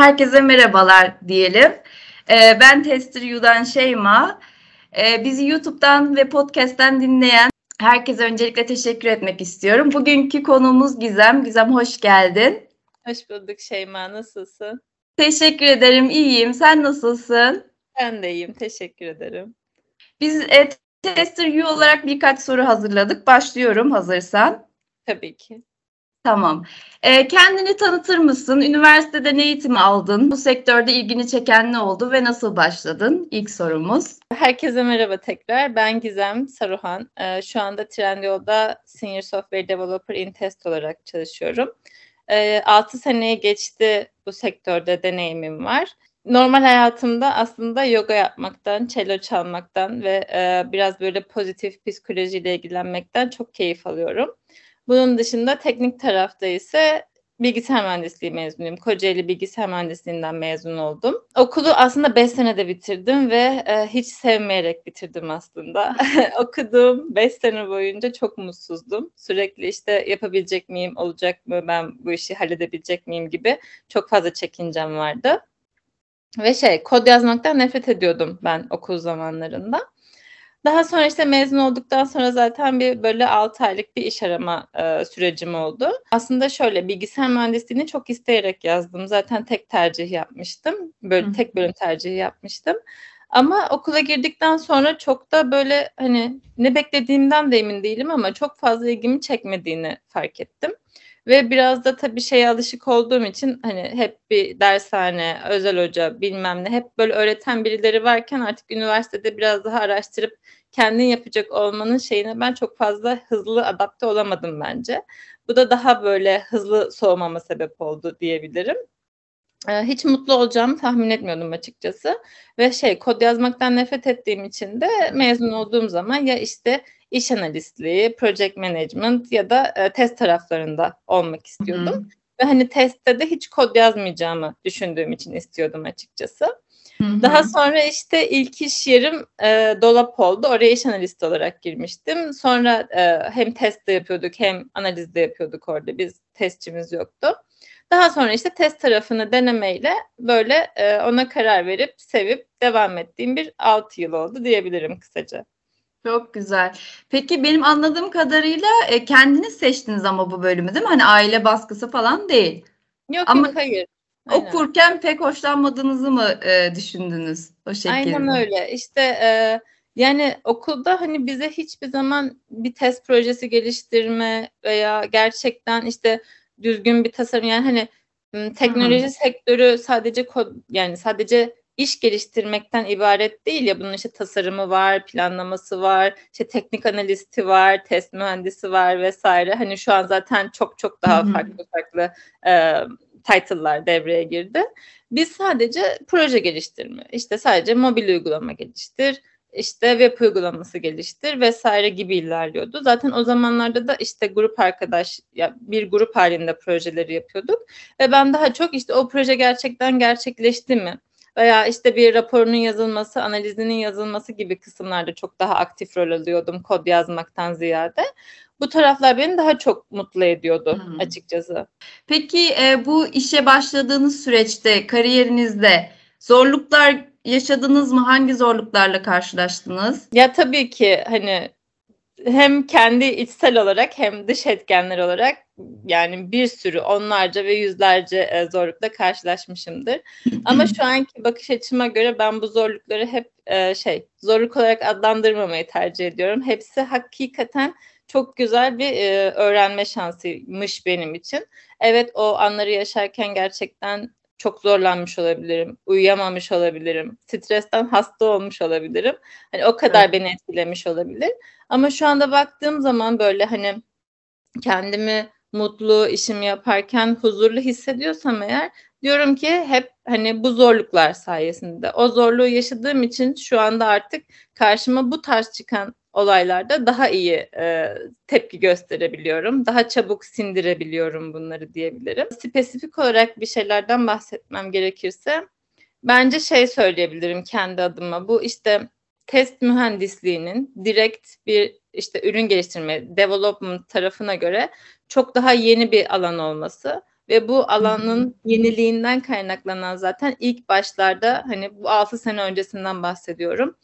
herkese merhabalar diyelim. Ee, ben Tester Yu'dan Şeyma. Ee, bizi YouTube'dan ve podcast'ten dinleyen herkese öncelikle teşekkür etmek istiyorum. Bugünkü konuğumuz Gizem. Gizem hoş geldin. Hoş bulduk Şeyma. Nasılsın? Teşekkür ederim. İyiyim. Sen nasılsın? Ben de iyiyim. Teşekkür ederim. Biz e, Tester U olarak birkaç soru hazırladık. Başlıyorum hazırsan. Tabii ki. Tamam. E, kendini tanıtır mısın? Üniversitede ne eğitimi aldın? Bu sektörde ilgini çeken ne oldu ve nasıl başladın? İlk sorumuz. Herkese merhaba tekrar. Ben Gizem Saruhan. E, şu anda Trendyol'da Senior Software Developer in Test olarak çalışıyorum. E, 6 seneye geçti bu sektörde deneyimim var. Normal hayatımda aslında yoga yapmaktan, cello çalmaktan ve e, biraz böyle pozitif psikolojiyle ilgilenmekten çok keyif alıyorum. Bunun dışında teknik tarafta ise bilgisayar mühendisliği mezunuyum. Kocaeli Bilgisayar Mühendisliğinden mezun oldum. Okulu aslında 5 senede bitirdim ve e, hiç sevmeyerek bitirdim aslında. Okuduğum 5 sene boyunca çok mutsuzdum. Sürekli işte yapabilecek miyim, olacak mı, ben bu işi halledebilecek miyim gibi çok fazla çekincem vardı. Ve şey, kod yazmaktan nefret ediyordum ben okul zamanlarında. Daha sonra işte mezun olduktan sonra zaten bir böyle 6 aylık bir iş arama e, sürecim oldu. Aslında şöyle bilgisayar mühendisliğini çok isteyerek yazdım. Zaten tek tercih yapmıştım. Böyle Hı. tek bölüm tercihi yapmıştım. Ama okula girdikten sonra çok da böyle hani ne beklediğimden de emin değilim ama çok fazla ilgimi çekmediğini fark ettim. Ve biraz da tabii şeye alışık olduğum için hani hep bir dershane, özel hoca bilmem ne hep böyle öğreten birileri varken artık üniversitede biraz daha araştırıp kendin yapacak olmanın şeyine ben çok fazla hızlı adapte olamadım bence. Bu da daha böyle hızlı soğumama sebep oldu diyebilirim. Ee, hiç mutlu olacağımı tahmin etmiyordum açıkçası. Ve şey kod yazmaktan nefret ettiğim için de mezun olduğum zaman ya işte iş analistliği, project management ya da e, test taraflarında olmak istiyordum. Hı-hı. Ve hani testte de hiç kod yazmayacağımı düşündüğüm için istiyordum açıkçası. Hı-hı. Daha sonra işte ilk iş yerim e, dolap oldu. Oraya iş analist olarak girmiştim. Sonra e, hem test de yapıyorduk hem analiz de yapıyorduk orada. Biz testçimiz yoktu. Daha sonra işte test tarafını denemeyle böyle e, ona karar verip sevip devam ettiğim bir 6 yıl oldu diyebilirim kısaca. Çok güzel. Peki benim anladığım kadarıyla e, kendiniz seçtiniz ama bu bölümü değil mi? Hani aile baskısı falan değil. Yok ama yok hayır. Aynen. Okurken pek hoşlanmadığınızı mı e, düşündünüz o şekilde? Aynen öyle. İşte e, yani okulda hani bize hiçbir zaman bir test projesi geliştirme veya gerçekten işte düzgün bir tasarım yani hani teknoloji Hı-hı. sektörü sadece kod yani sadece iş geliştirmekten ibaret değil ya bunun işte tasarımı var, planlaması var, işte teknik analisti var, test mühendisi var vesaire. Hani şu an zaten çok çok daha Hı-hı. farklı farklı e, title'lar devreye girdi. Biz sadece proje geliştirme, işte sadece mobil uygulama geliştir, işte web uygulaması geliştir vesaire gibi ilerliyordu. Zaten o zamanlarda da işte grup arkadaş ya bir grup halinde projeleri yapıyorduk ve ben daha çok işte o proje gerçekten gerçekleşti mi? Veya işte bir raporunun yazılması, analizinin yazılması gibi kısımlarda çok daha aktif rol alıyordum kod yazmaktan ziyade. Bu taraflar beni daha çok mutlu ediyordu hmm. açıkçası. Peki e, bu işe başladığınız süreçte, kariyerinizde zorluklar yaşadınız mı? Hangi zorluklarla karşılaştınız? Ya tabii ki hani hem kendi içsel olarak hem dış etkenler olarak yani bir sürü onlarca ve yüzlerce e, zorlukla karşılaşmışımdır. Ama şu anki bakış açıma göre ben bu zorlukları hep e, şey zorluk olarak adlandırmamayı tercih ediyorum. Hepsi hakikaten çok güzel bir e, öğrenme şansıymış benim için. Evet o anları yaşarken gerçekten çok zorlanmış olabilirim, uyuyamamış olabilirim, stresten hasta olmuş olabilirim. Hani o kadar evet. beni etkilemiş olabilir. Ama şu anda baktığım zaman böyle hani kendimi mutlu işimi yaparken huzurlu hissediyorsam eğer diyorum ki hep hani bu zorluklar sayesinde o zorluğu yaşadığım için şu anda artık karşıma bu tarz çıkan olaylarda daha iyi e, tepki gösterebiliyorum. Daha çabuk sindirebiliyorum bunları diyebilirim. Spesifik olarak bir şeylerden bahsetmem gerekirse bence şey söyleyebilirim kendi adıma. Bu işte test mühendisliğinin direkt bir işte ürün geliştirme, development tarafına göre çok daha yeni bir alan olması ve bu alanın yeniliğinden kaynaklanan zaten ilk başlarda hani bu 6 sene öncesinden bahsediyorum.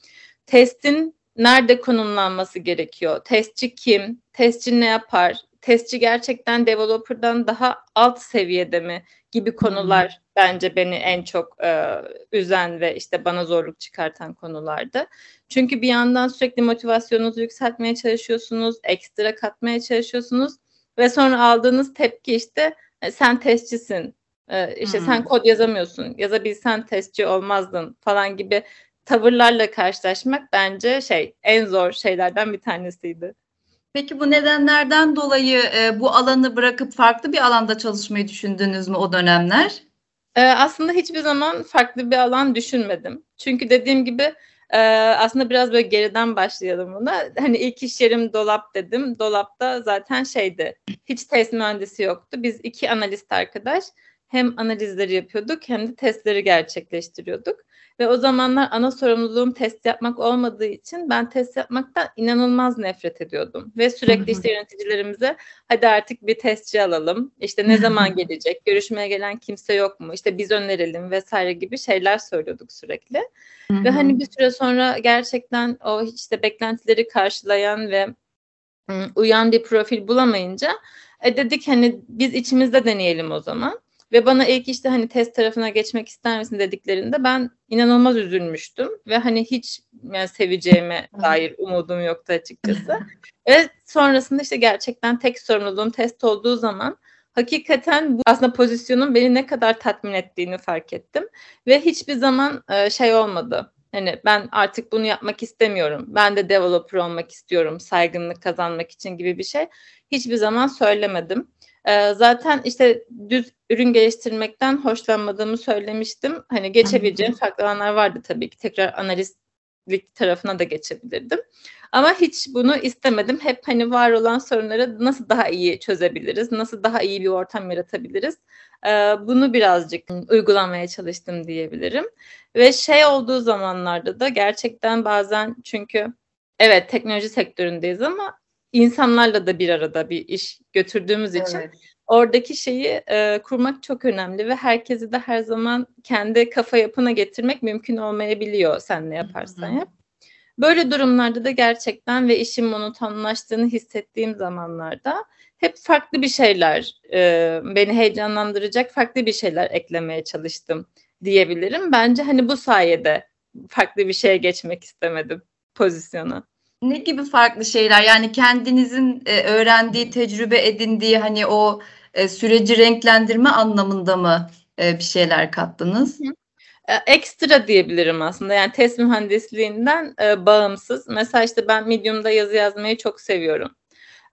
Testin nerede konumlanması gerekiyor? Testçi kim? Testçi ne yapar? Testçi gerçekten developer'dan daha alt seviyede mi? gibi konular. Bence beni en çok e, üzen ve işte bana zorluk çıkartan konulardı. Çünkü bir yandan sürekli motivasyonunuzu yükseltmeye çalışıyorsunuz, ekstra katmaya çalışıyorsunuz ve sonra aldığınız tepki işte e, sen testçisin, e, işte hmm. sen kod yazamıyorsun, yazabilsen testçi olmazdın falan gibi tavırlarla karşılaşmak bence şey en zor şeylerden bir tanesiydi. Peki bu nedenlerden dolayı e, bu alanı bırakıp farklı bir alanda çalışmayı düşündünüz mü o dönemler? E, aslında hiçbir zaman farklı bir alan düşünmedim. Çünkü dediğim gibi e, aslında biraz böyle geriden başlayalım buna. Hani ilk iş yerim dolap dedim. Dolapta zaten şeydi. Hiç test mühendisi yoktu. Biz iki analist arkadaş hem analizleri yapıyorduk hem de testleri gerçekleştiriyorduk. Ve o zamanlar ana sorumluluğum test yapmak olmadığı için ben test yapmaktan inanılmaz nefret ediyordum. Ve sürekli işte yöneticilerimize hadi artık bir testçi alalım. İşte ne zaman gelecek, görüşmeye gelen kimse yok mu, İşte biz önerelim vesaire gibi şeyler söylüyorduk sürekli. Ve hani bir süre sonra gerçekten o işte beklentileri karşılayan ve uyan bir profil bulamayınca e dedik hani biz içimizde deneyelim o zaman. Ve bana ilk işte hani test tarafına geçmek ister misin dediklerinde ben inanılmaz üzülmüştüm ve hani hiç yani seveceğime dair umudum yoktu açıkçası. ve sonrasında işte gerçekten tek sorumluluğum test olduğu zaman hakikaten bu aslında pozisyonun beni ne kadar tatmin ettiğini fark ettim ve hiçbir zaman e, şey olmadı. Hani ben artık bunu yapmak istemiyorum. Ben de developer olmak istiyorum saygınlık kazanmak için gibi bir şey hiçbir zaman söylemedim. Ee, zaten işte düz ürün geliştirmekten hoşlanmadığımı söylemiştim. Hani geçebileceğim farklı alanlar vardı tabii ki. Tekrar analistlik tarafına da geçebilirdim. Ama hiç bunu istemedim. Hep hani var olan sorunları nasıl daha iyi çözebiliriz, nasıl daha iyi bir ortam yaratabiliriz. Ee, bunu birazcık uygulamaya çalıştım diyebilirim. Ve şey olduğu zamanlarda da gerçekten bazen çünkü evet teknoloji sektöründeyiz ama insanlarla da bir arada bir iş götürdüğümüz evet. için oradaki şeyi e, kurmak çok önemli ve herkesi de her zaman kendi kafa yapına getirmek mümkün olmayabiliyor sen ne yaparsan yap. Böyle durumlarda da gerçekten ve işin monotonlaştığını hissettiğim zamanlarda hep farklı bir şeyler e, beni heyecanlandıracak farklı bir şeyler eklemeye çalıştım diyebilirim. Bence hani bu sayede farklı bir şeye geçmek istemedim pozisyona. Ne gibi farklı şeyler? Yani kendinizin e, öğrendiği, tecrübe edindiği hani o e, süreci renklendirme anlamında mı e, bir şeyler kattınız? E, ekstra diyebilirim aslında. Yani test mühendisliğinden e, bağımsız. Mesela işte ben Medium'da yazı yazmayı çok seviyorum.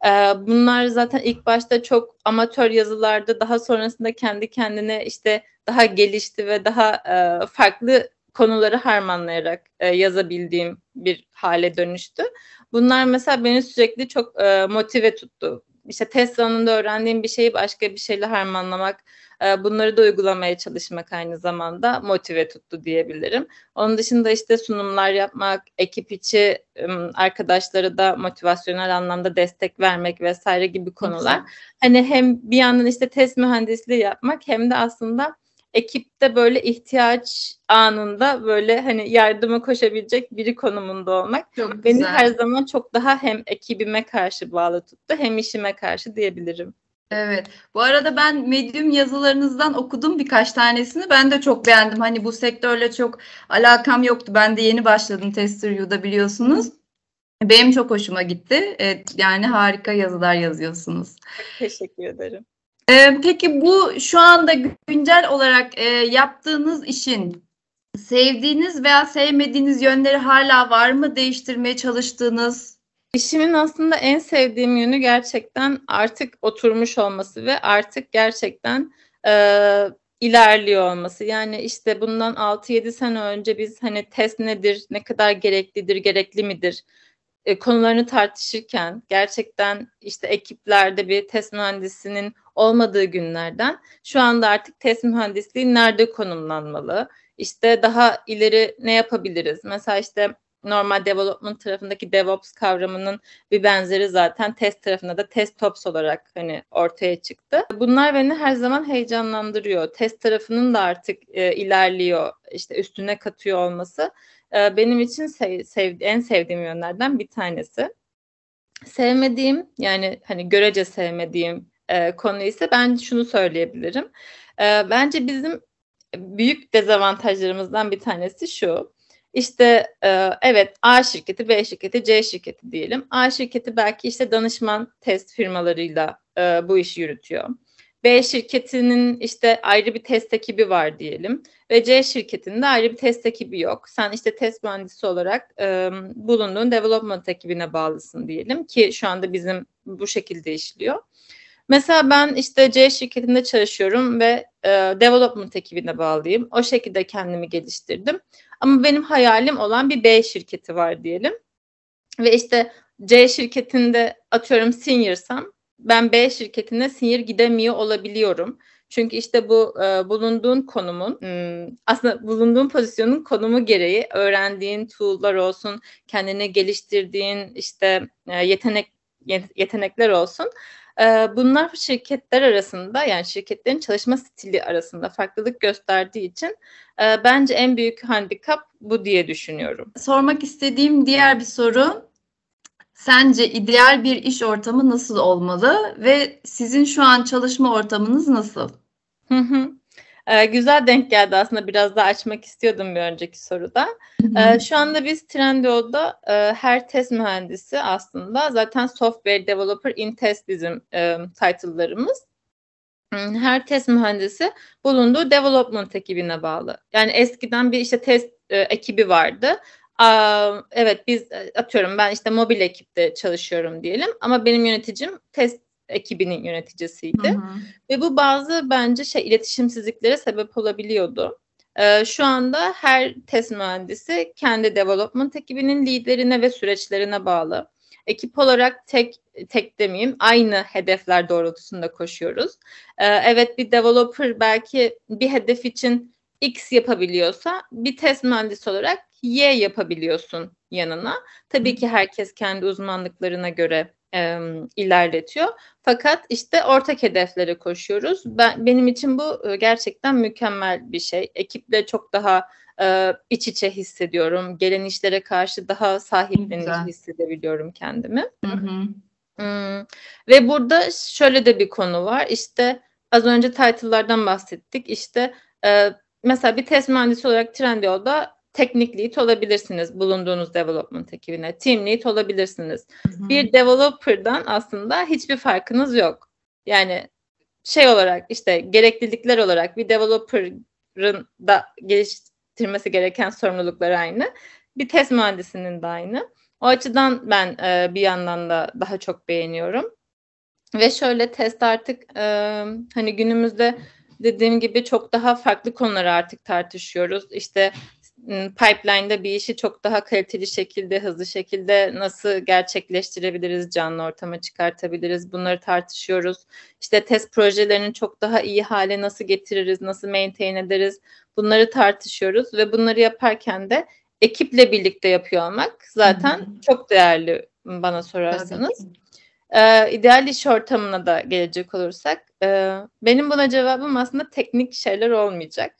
E, bunlar zaten ilk başta çok amatör yazılardı. Daha sonrasında kendi kendine işte daha gelişti ve daha e, farklı konuları harmanlayarak e, yazabildiğim bir hale dönüştü. Bunlar mesela beni sürekli çok e, motive tuttu. İşte test alanında öğrendiğim bir şeyi başka bir şeyle harmanlamak, e, bunları da uygulamaya çalışmak aynı zamanda motive tuttu diyebilirim. Onun dışında işte sunumlar yapmak, ekip içi arkadaşları da motivasyonel anlamda destek vermek vesaire gibi konular. Hani hem bir yandan işte test mühendisliği yapmak hem de aslında ekipte böyle ihtiyaç anında böyle hani yardıma koşabilecek biri konumunda olmak çok beni her zaman çok daha hem ekibime karşı bağlı tuttu hem işime karşı diyebilirim. Evet. Bu arada ben Medium yazılarınızdan okudum birkaç tanesini. Ben de çok beğendim. Hani bu sektörle çok alakam yoktu. Ben de yeni başladım Tester biliyorsunuz. Benim çok hoşuma gitti. Evet, yani harika yazılar yazıyorsunuz. Teşekkür ederim. Ee, peki bu şu anda güncel olarak e, yaptığınız işin sevdiğiniz veya sevmediğiniz yönleri hala var mı? Değiştirmeye çalıştığınız? İşimin aslında en sevdiğim yönü gerçekten artık oturmuş olması ve artık gerçekten e, ilerliyor olması. Yani işte bundan 6-7 sene önce biz hani test nedir, ne kadar gereklidir, gerekli midir e, konularını tartışırken gerçekten işte ekiplerde bir test mühendisinin olmadığı günlerden şu anda artık test mühendisliği nerede konumlanmalı? İşte daha ileri ne yapabiliriz? Mesela işte normal development tarafındaki DevOps kavramının bir benzeri zaten test tarafında da test ops olarak hani ortaya çıktı. Bunlar beni her zaman heyecanlandırıyor. Test tarafının da artık e, ilerliyor, işte üstüne katıyor olması e, benim için sev, sev, en sevdiğim yönlerden bir tanesi. Sevmediğim yani hani görece sevmediğim e, konu ise ben şunu söyleyebilirim. E, bence bizim büyük dezavantajlarımızdan bir tanesi şu. İşte e, evet A şirketi, B şirketi, C şirketi diyelim. A şirketi belki işte danışman test firmalarıyla e, bu işi yürütüyor. B şirketinin işte ayrı bir test ekibi var diyelim ve C şirketinde ayrı bir test ekibi yok. Sen işte test mühendisi olarak e, bulunduğun development ekibine bağlısın diyelim ki şu anda bizim bu şekilde işliyor. Mesela ben işte C şirketinde çalışıyorum ve e, development ekibine bağlıyım. O şekilde kendimi geliştirdim. Ama benim hayalim olan bir B şirketi var diyelim. Ve işte C şirketinde atıyorum seniorsam ben B şirketine senior gidemiyor olabiliyorum. Çünkü işte bu e, bulunduğun konumun aslında bulunduğun pozisyonun konumu gereği öğrendiğin tool'lar olsun, kendini geliştirdiğin işte e, yetenek yetenekler olsun bunlar şirketler arasında yani şirketlerin çalışma stili arasında farklılık gösterdiği için bence en büyük handikap bu diye düşünüyorum. Sormak istediğim diğer bir soru Sence ideal bir iş ortamı nasıl olmalı ve sizin şu an çalışma ortamınız nasıl? Hı hı. Ee, güzel denk geldi aslında biraz daha açmak istiyordum bir önceki soruda. Ee, şu anda biz Trendyol'da e, her test mühendisi aslında zaten software developer in test bizim e, title'larımız. Her test mühendisi bulunduğu development ekibine bağlı. Yani eskiden bir işte test e, ekibi vardı. Aa, evet biz e, atıyorum ben işte mobil ekipte çalışıyorum diyelim ama benim yöneticim test ekibinin yöneticisiydi. Hı hı. Ve bu bazı bence şey iletişimsizliklere sebep olabiliyordu. Ee, şu anda her test mühendisi kendi development ekibinin liderine ve süreçlerine bağlı. Ekip olarak tek tek demeyeyim aynı hedefler doğrultusunda koşuyoruz. Ee, evet bir developer belki bir hedef için X yapabiliyorsa bir test mühendisi olarak Y yapabiliyorsun yanına. Tabii ki herkes kendi uzmanlıklarına göre e, ilerletiyor. Fakat işte ortak hedeflere koşuyoruz. Ben benim için bu e, gerçekten mükemmel bir şey. Ekiple çok daha e, iç içe hissediyorum. Gelen işlere karşı daha sahiplenici hissedebiliyorum kendimi. Hı hı. Hmm. Ve burada şöyle de bir konu var. İşte az önce title'lardan bahsettik. İşte e, mesela bir test mühendisi olarak Trendyol'da teknik lead olabilirsiniz bulunduğunuz development ekibine. Team lead olabilirsiniz. Hı-hı. Bir developer'dan aslında hiçbir farkınız yok. Yani şey olarak işte gereklilikler olarak bir developer'ın da geliştirmesi gereken sorumluluklar aynı. Bir test mühendisinin de aynı. O açıdan ben e, bir yandan da daha çok beğeniyorum. Ve şöyle test artık e, hani günümüzde dediğim gibi çok daha farklı konuları artık tartışıyoruz. İşte pipeline'da bir işi çok daha kaliteli şekilde, hızlı şekilde nasıl gerçekleştirebiliriz, canlı ortama çıkartabiliriz bunları tartışıyoruz. İşte test projelerini çok daha iyi hale nasıl getiririz, nasıl maintain ederiz bunları tartışıyoruz ve bunları yaparken de ekiple birlikte yapıyor olmak zaten Hı-hı. çok değerli bana sorarsanız. Ee, ideal iş ortamına da gelecek olursak e, benim buna cevabım aslında teknik şeyler olmayacak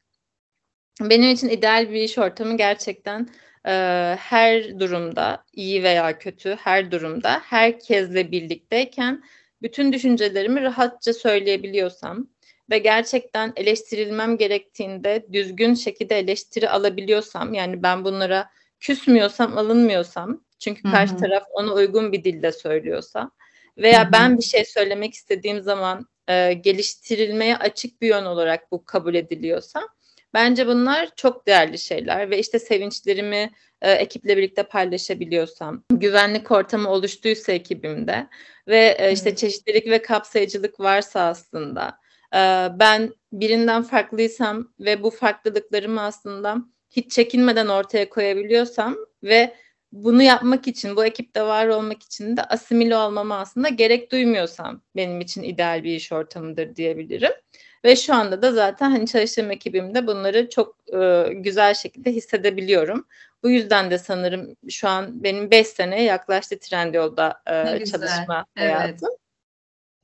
benim için ideal bir iş ortamı gerçekten e, her durumda iyi veya kötü her durumda herkesle birlikteyken bütün düşüncelerimi rahatça söyleyebiliyorsam ve gerçekten eleştirilmem gerektiğinde düzgün şekilde eleştiri alabiliyorsam yani ben bunlara küsmüyorsam alınmıyorsam çünkü karşı Hı-hı. taraf ona uygun bir dilde söylüyorsa veya Hı-hı. ben bir şey söylemek istediğim zaman e, geliştirilmeye açık bir yön olarak bu kabul ediliyorsa Bence bunlar çok değerli şeyler ve işte sevinçlerimi e, ekiple birlikte paylaşabiliyorsam, güvenlik ortamı oluştuysa ekibimde ve e, işte çeşitlilik ve kapsayıcılık varsa aslında e, ben birinden farklıysam ve bu farklılıklarımı aslında hiç çekinmeden ortaya koyabiliyorsam ve bunu yapmak için, bu ekipte var olmak için de asimile olmama aslında gerek duymuyorsam benim için ideal bir iş ortamıdır diyebilirim. Ve şu anda da zaten hani çalıştığım ekibimde bunları çok e, güzel şekilde hissedebiliyorum. Bu yüzden de sanırım şu an benim 5 seneye yaklaştı Trendyol'da e, çalışma evet. hayatım.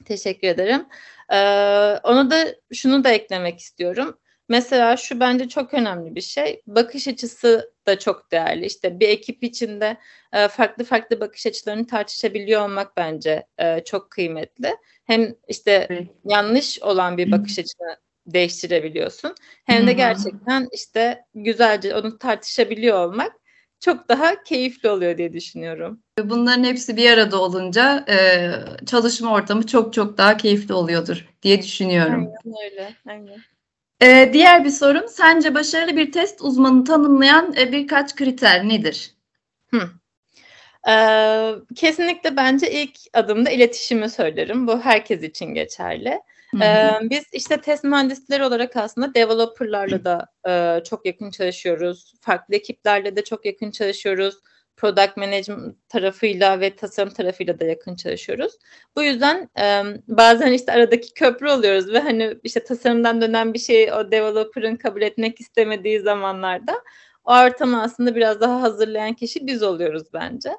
Teşekkür ederim. Ee, onu da şunu da eklemek istiyorum. Mesela şu bence çok önemli bir şey. Bakış açısı da çok değerli. İşte bir ekip içinde e, farklı farklı bakış açılarını tartışabiliyor olmak bence e, çok kıymetli. Hem işte evet. yanlış olan bir bakış açısını değiştirebiliyorsun. Hem de gerçekten işte güzelce onu tartışabiliyor olmak çok daha keyifli oluyor diye düşünüyorum. Bunların hepsi bir arada olunca e, çalışma ortamı çok çok daha keyifli oluyordur diye düşünüyorum. Aynen öyle. Aynen. Ee, diğer bir sorum, sence başarılı bir test uzmanı tanımlayan e, birkaç kriter nedir? Hı. Ee, kesinlikle bence ilk adımda iletişimi söylerim. Bu herkes için geçerli. Ee, biz işte test mühendisleri olarak aslında developerlarla da e, çok yakın çalışıyoruz. Farklı ekiplerle de çok yakın çalışıyoruz product management tarafıyla ve tasarım tarafıyla da yakın çalışıyoruz. Bu yüzden e, bazen işte aradaki köprü oluyoruz ve hani işte tasarımdan dönen bir şeyi o developer'ın kabul etmek istemediği zamanlarda o ortamı aslında biraz daha hazırlayan kişi biz oluyoruz bence.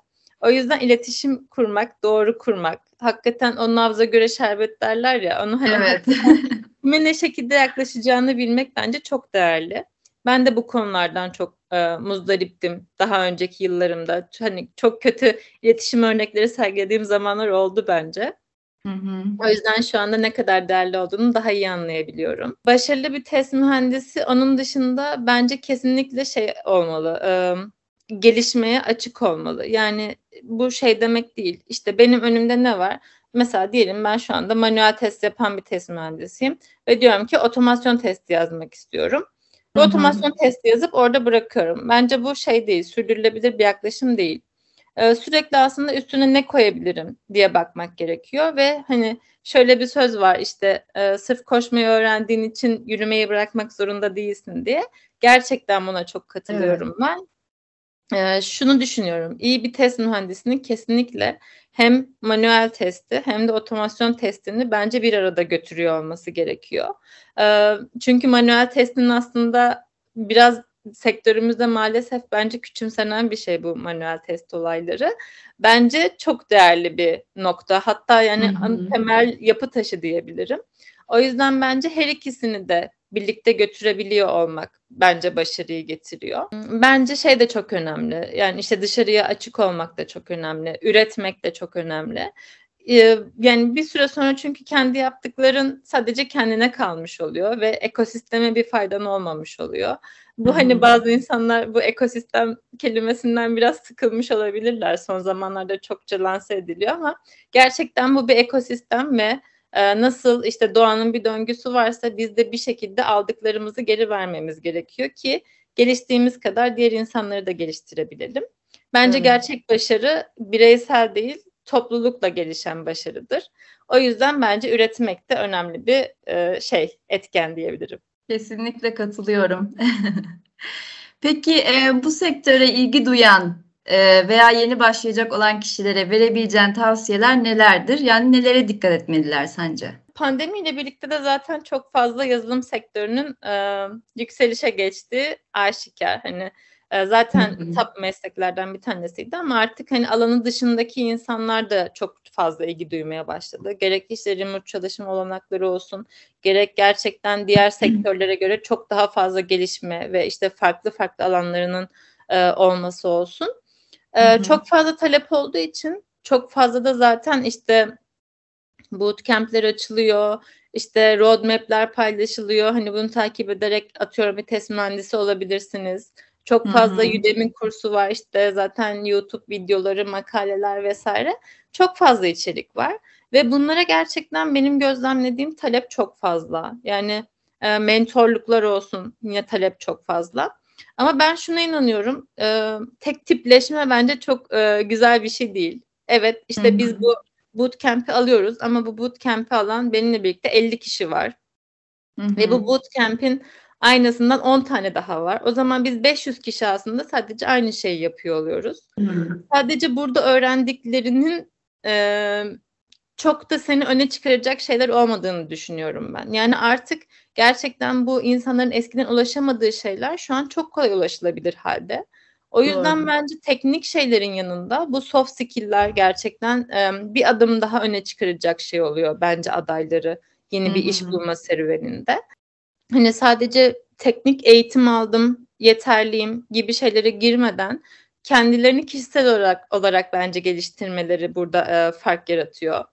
O yüzden iletişim kurmak, doğru kurmak, hakikaten o nabza göre şerbet derler ya, onu hani evet. kime ne şekilde yaklaşacağını bilmek bence çok değerli. Ben de bu konulardan çok e, muzdariptim daha önceki yıllarımda. Hani çok kötü iletişim örnekleri sergilediğim zamanlar oldu bence. Hı hı. O yüzden şu anda ne kadar değerli olduğunu daha iyi anlayabiliyorum. Başarılı bir test mühendisi onun dışında bence kesinlikle şey olmalı. E, gelişmeye açık olmalı. Yani bu şey demek değil. İşte benim önümde ne var? Mesela diyelim ben şu anda manuel test yapan bir test mühendisiyim ve diyorum ki otomasyon testi yazmak istiyorum. Bu otomasyon testi yazıp orada bırakıyorum. Bence bu şey değil, sürdürülebilir bir yaklaşım değil. Ee, sürekli aslında üstüne ne koyabilirim diye bakmak gerekiyor ve hani şöyle bir söz var işte e, sırf koşmayı öğrendiğin için yürümeyi bırakmak zorunda değilsin diye. Gerçekten buna çok katılıyorum evet. ben. Ee, şunu düşünüyorum. İyi bir test mühendisinin kesinlikle hem manuel testi hem de otomasyon testini bence bir arada götürüyor olması gerekiyor. Ee, çünkü manuel testin aslında biraz sektörümüzde maalesef bence küçümsenen bir şey bu manuel test olayları. Bence çok değerli bir nokta. Hatta yani hı hı. temel yapı taşı diyebilirim. O yüzden bence her ikisini de birlikte götürebiliyor olmak bence başarıyı getiriyor. Bence şey de çok önemli. Yani işte dışarıya açık olmak da çok önemli. Üretmek de çok önemli. Ee, yani bir süre sonra çünkü kendi yaptıkların sadece kendine kalmış oluyor ve ekosisteme bir faydan olmamış oluyor. Bu hani bazı insanlar bu ekosistem kelimesinden biraz sıkılmış olabilirler. Son zamanlarda çokça lanse ediliyor ama gerçekten bu bir ekosistem ve ee, nasıl işte doğanın bir döngüsü varsa biz de bir şekilde aldıklarımızı geri vermemiz gerekiyor ki geliştiğimiz kadar diğer insanları da geliştirebilelim. Bence evet. gerçek başarı bireysel değil, toplulukla gelişen başarıdır. O yüzden bence üretmek de önemli bir e, şey, etken diyebilirim. Kesinlikle katılıyorum. Peki e, bu sektöre ilgi duyan e, veya yeni başlayacak olan kişilere verebileceğin tavsiyeler nelerdir? Yani nelere dikkat etmeliler sence? Pandemiyle birlikte de zaten çok fazla yazılım sektörünün e, yükselişe geçtiği aşikar. Hani e, zaten top mesleklerden bir tanesiydi ama artık hani alanı dışındaki insanlar da çok fazla ilgi duymaya başladı. Gerek işte remote çalışma olanakları olsun, gerek gerçekten diğer sektörlere göre çok daha fazla gelişme ve işte farklı farklı alanlarının e, olması olsun. Ee, çok fazla talep olduğu için çok fazla da zaten işte bootcamp'ler açılıyor, işte roadmap'ler paylaşılıyor. Hani bunu takip ederek atıyorum bir test mühendisi olabilirsiniz. Çok fazla Hı-hı. Udemy kursu var işte zaten YouTube videoları, makaleler vesaire. Çok fazla içerik var ve bunlara gerçekten benim gözlemlediğim talep çok fazla. Yani e, mentorluklar olsun yine talep çok fazla. Ama ben şuna inanıyorum. E, tek tipleşme bence çok e, güzel bir şey değil. Evet işte Hı-hı. biz bu bootcamp'i alıyoruz ama bu bootcamp'i alan benimle birlikte 50 kişi var. Hı-hı. Ve bu bootcamp'in aynısından 10 tane daha var. O zaman biz 500 kişi aslında sadece aynı şeyi yapıyor oluyoruz. Hı-hı. Sadece burada öğrendiklerinin e, çok da seni öne çıkaracak şeyler olmadığını düşünüyorum ben. Yani artık gerçekten bu insanların eskiden ulaşamadığı şeyler şu an çok kolay ulaşılabilir halde. O yüzden Doğru. bence teknik şeylerin yanında bu soft skill'ler gerçekten e, bir adım daha öne çıkaracak şey oluyor bence adayları yeni Hı-hı. bir iş bulma serüveninde. Hani sadece teknik eğitim aldım, yeterliyim gibi şeylere girmeden kendilerini kişisel olarak olarak bence geliştirmeleri burada e, fark yaratıyor.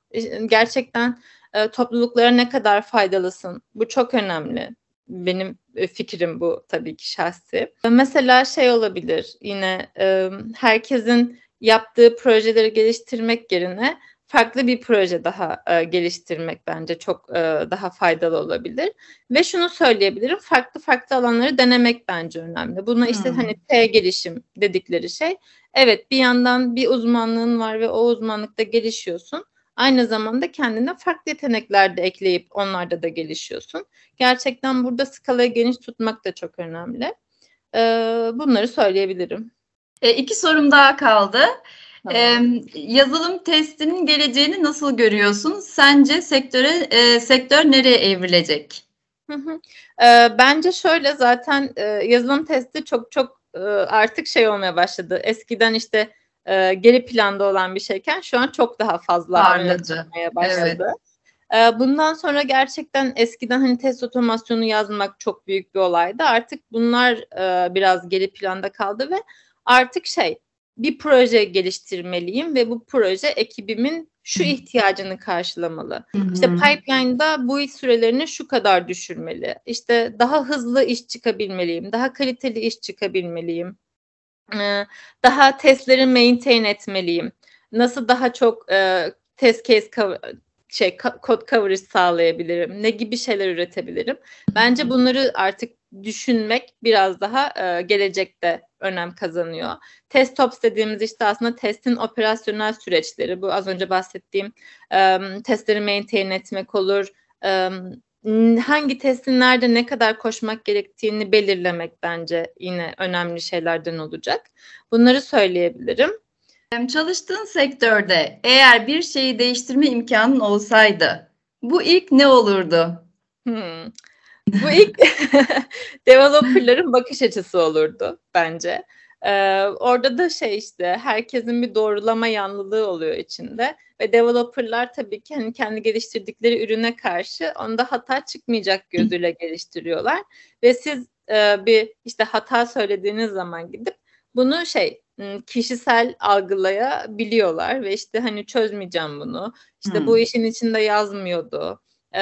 Gerçekten e, topluluklara ne kadar faydalısın? Bu çok önemli. Benim e, fikrim bu tabii ki şahsi. Mesela şey olabilir yine e, herkesin yaptığı projeleri geliştirmek yerine farklı bir proje daha e, geliştirmek bence çok e, daha faydalı olabilir. Ve şunu söyleyebilirim, farklı farklı alanları denemek bence önemli. Buna işte hmm. hani T gelişim dedikleri şey. Evet bir yandan bir uzmanlığın var ve o uzmanlıkta gelişiyorsun. Aynı zamanda kendine farklı yetenekler de ekleyip onlarda da gelişiyorsun. Gerçekten burada skalayı geniş tutmak da çok önemli. E, bunları söyleyebilirim. E, iki sorum daha kaldı. Ee, yazılım testinin geleceğini nasıl görüyorsun? Sence sektöre e, sektör nereye evrilecek? Hı hı. E, bence şöyle zaten e, yazılım testi çok çok e, artık şey olmaya başladı. Eskiden işte e, geri planda olan bir şeyken şu an çok daha fazla parladı. başladı. Evet. E, bundan sonra gerçekten eskiden hani test otomasyonu yazmak çok büyük bir olaydı. Artık bunlar e, biraz geri planda kaldı ve artık şey bir proje geliştirmeliyim ve bu proje ekibimin şu ihtiyacını karşılamalı. Hı-hı. İşte pipeline'da bu iş sürelerini şu kadar düşürmeli. İşte daha hızlı iş çıkabilmeliyim, daha kaliteli iş çıkabilmeliyim. Ee, daha testleri maintain etmeliyim. Nasıl daha çok e, test case cover, şey kod coverage sağlayabilirim? Ne gibi şeyler üretebilirim? Bence bunları artık düşünmek biraz daha e, gelecekte önem kazanıyor. Test tops dediğimiz işte aslında testin operasyonel süreçleri. Bu az önce bahsettiğim e, testleri maintain etmek olur. E, hangi testin nerede ne kadar koşmak gerektiğini belirlemek bence yine önemli şeylerden olacak. Bunları söyleyebilirim. Çalıştığın sektörde eğer bir şeyi değiştirme imkanın olsaydı bu ilk ne olurdu? Hmm. Bu ilk developerların bakış açısı olurdu bence. Ee, orada da şey işte herkesin bir doğrulama yanlılığı oluyor içinde ve developerlar tabii ki hani kendi geliştirdikleri ürüne karşı onda hata çıkmayacak gözüyle geliştiriyorlar ve siz e, bir işte hata söylediğiniz zaman gidip bunu şey kişisel algılayabiliyorlar ve işte hani çözmeyeceğim bunu. İşte hmm. bu işin içinde yazmıyordu. Ee,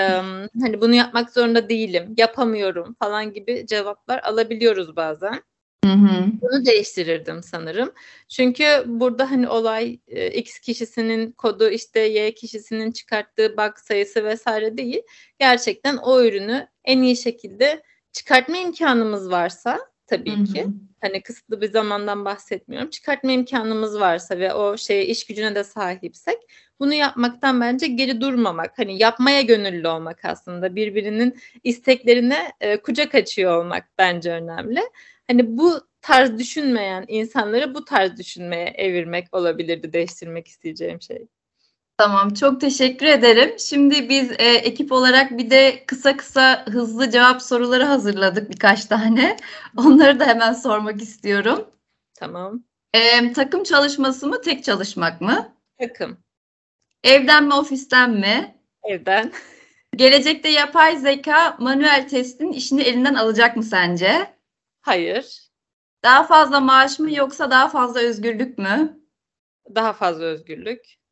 hani bunu yapmak zorunda değilim, yapamıyorum falan gibi cevaplar alabiliyoruz bazen. Hı hı. Bunu değiştirirdim sanırım. Çünkü burada hani olay e, X kişisinin kodu işte Y kişisinin çıkarttığı bug sayısı vesaire değil. Gerçekten o ürünü en iyi şekilde çıkartma imkanımız varsa tabii hı hı. ki hani kısıtlı bir zamandan bahsetmiyorum. Çıkartma imkanımız varsa ve o şeye iş gücüne de sahipsek bunu yapmaktan bence geri durmamak. Hani yapmaya gönüllü olmak aslında birbirinin isteklerine e, kucak açıyor olmak bence önemli. Hani bu tarz düşünmeyen insanları bu tarz düşünmeye evirmek olabilirdi değiştirmek isteyeceğim şey. Tamam, çok teşekkür ederim. Şimdi biz e, ekip olarak bir de kısa kısa hızlı cevap soruları hazırladık birkaç tane. Onları da hemen sormak istiyorum. Tamam. E, takım çalışması mı, tek çalışmak mı? Takım. Evden mi, ofisten mi? Evden. Gelecekte yapay zeka manuel testin işini elinden alacak mı sence? Hayır. Daha fazla maaş mı yoksa daha fazla özgürlük mü? Daha fazla özgürlük.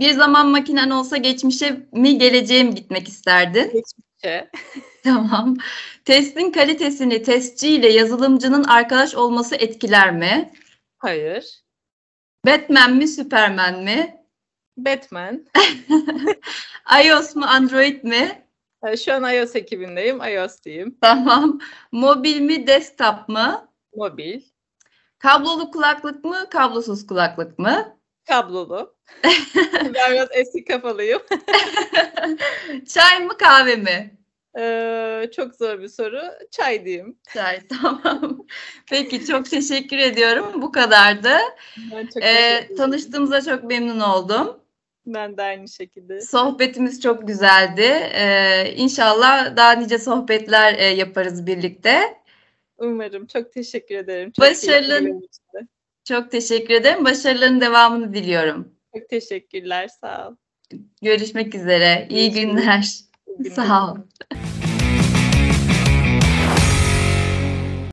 Bir zaman makinen olsa geçmişe mi geleceğe mi gitmek isterdin? Geçmişe. tamam. Testin kalitesini testçi ile yazılımcının arkadaş olması etkiler mi? Hayır. Batman mi Superman mi? Batman. iOS mu Android mi? Şu an iOS ekibindeyim. iOS diyeyim. Tamam. Mobil mi desktop mı? Mobil. Kablolu kulaklık mı kablosuz kulaklık mı? Kablolu. ben biraz eski kafalıyım. Çay mı kahve mi? Ee, çok zor bir soru. Çay diyeyim. Çay tamam. Peki çok teşekkür ediyorum. Bu kadardı. Ben çok ee, tanıştığımıza çok memnun oldum. Ben de aynı şekilde. Sohbetimiz çok güzeldi. Ee, inşallah daha nice sohbetler e, yaparız birlikte. Umarım. Çok teşekkür ederim. Çok Başarılı. Çok teşekkür ederim. Başarıların devamını diliyorum. Çok teşekkürler. Sağ ol. Görüşmek üzere. İyi günler. İyi günler. Sağ ol.